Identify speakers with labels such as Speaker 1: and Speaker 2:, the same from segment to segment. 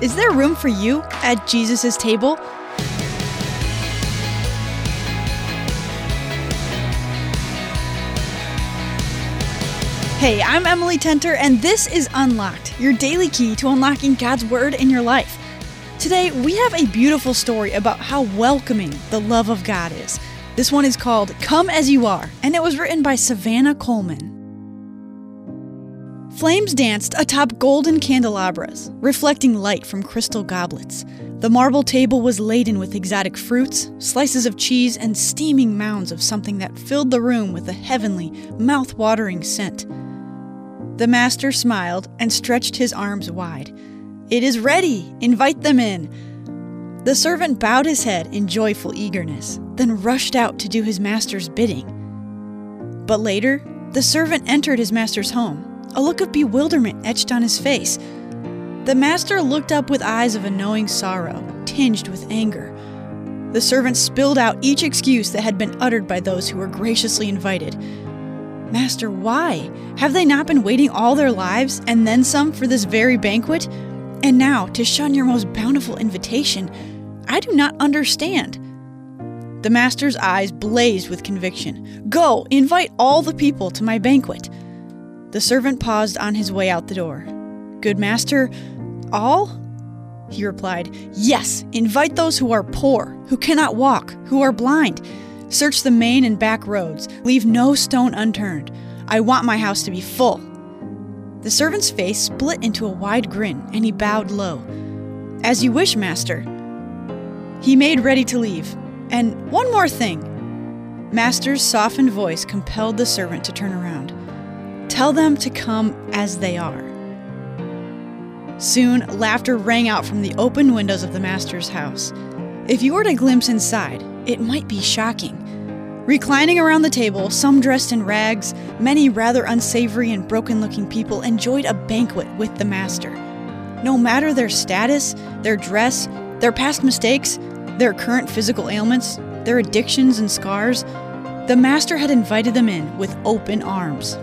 Speaker 1: Is there room for you at Jesus' table? Hey, I'm Emily Tenter, and this is Unlocked, your daily key to unlocking God's Word in your life. Today, we have a beautiful story about how welcoming the love of God is. This one is called Come As You Are, and it was written by Savannah Coleman. Flames danced atop golden candelabras, reflecting light from crystal goblets. The marble table was laden with exotic fruits, slices of cheese, and steaming mounds of something that filled the room with a heavenly, mouth watering scent. The master smiled and stretched his arms wide. It is ready! Invite them in! The servant bowed his head in joyful eagerness, then rushed out to do his master's bidding. But later, the servant entered his master's home, a look of bewilderment etched on his face. The master looked up with eyes of a knowing sorrow, tinged with anger. The servant spilled out each excuse that had been uttered by those who were graciously invited. Master, why? Have they not been waiting all their lives, and then some, for this very banquet? And now, to shun your most bountiful invitation, I do not understand. The master's eyes blazed with conviction. Go, invite all the people to my banquet. The servant paused on his way out the door. Good master, all? He replied, Yes, invite those who are poor, who cannot walk, who are blind Search the main and back roads. Leave no stone unturned. I want my house to be full. The servant's face split into a wide grin, and he bowed low. As you wish, master. He made ready to leave. And one more thing. Master's softened voice compelled the servant to turn around. Tell them to come as they are. Soon, laughter rang out from the open windows of the master's house. If you were to glimpse inside, it might be shocking. Reclining around the table, some dressed in rags, many rather unsavory and broken looking people enjoyed a banquet with the master. No matter their status, their dress, their past mistakes, their current physical ailments, their addictions and scars, the master had invited them in with open arms.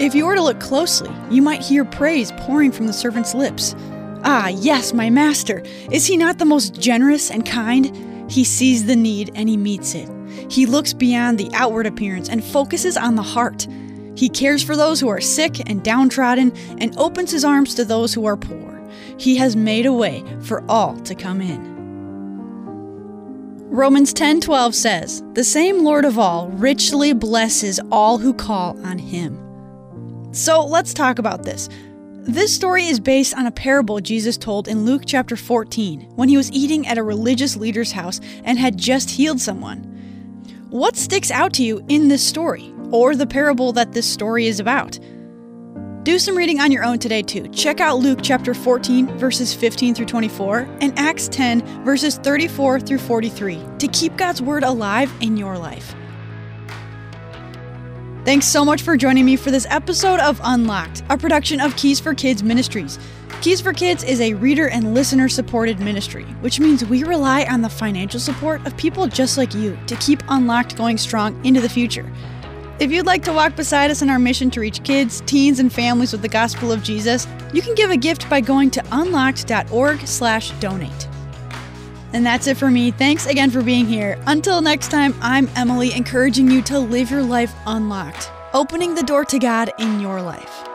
Speaker 1: If you were to look closely, you might hear praise pouring from the servant's lips. Ah, yes, my master! Is he not the most generous and kind? He sees the need and he meets it. He looks beyond the outward appearance and focuses on the heart. He cares for those who are sick and downtrodden and opens his arms to those who are poor. He has made a way for all to come in. Romans 10:12 says, "The same Lord of all richly blesses all who call on him." So, let's talk about this. This story is based on a parable Jesus told in Luke chapter 14 when he was eating at a religious leader's house and had just healed someone. What sticks out to you in this story, or the parable that this story is about? Do some reading on your own today, too. Check out Luke chapter 14, verses 15 through 24, and Acts 10, verses 34 through 43, to keep God's Word alive in your life. Thanks so much for joining me for this episode of Unlocked, a production of Keys for Kids Ministries. Keys for Kids is a reader and listener supported ministry, which means we rely on the financial support of people just like you to keep Unlocked going strong into the future. If you'd like to walk beside us in our mission to reach kids, teens, and families with the gospel of Jesus, you can give a gift by going to unlocked.org/donate. And that's it for me. Thanks again for being here. Until next time, I'm Emily, encouraging you to live your life unlocked, opening the door to God in your life.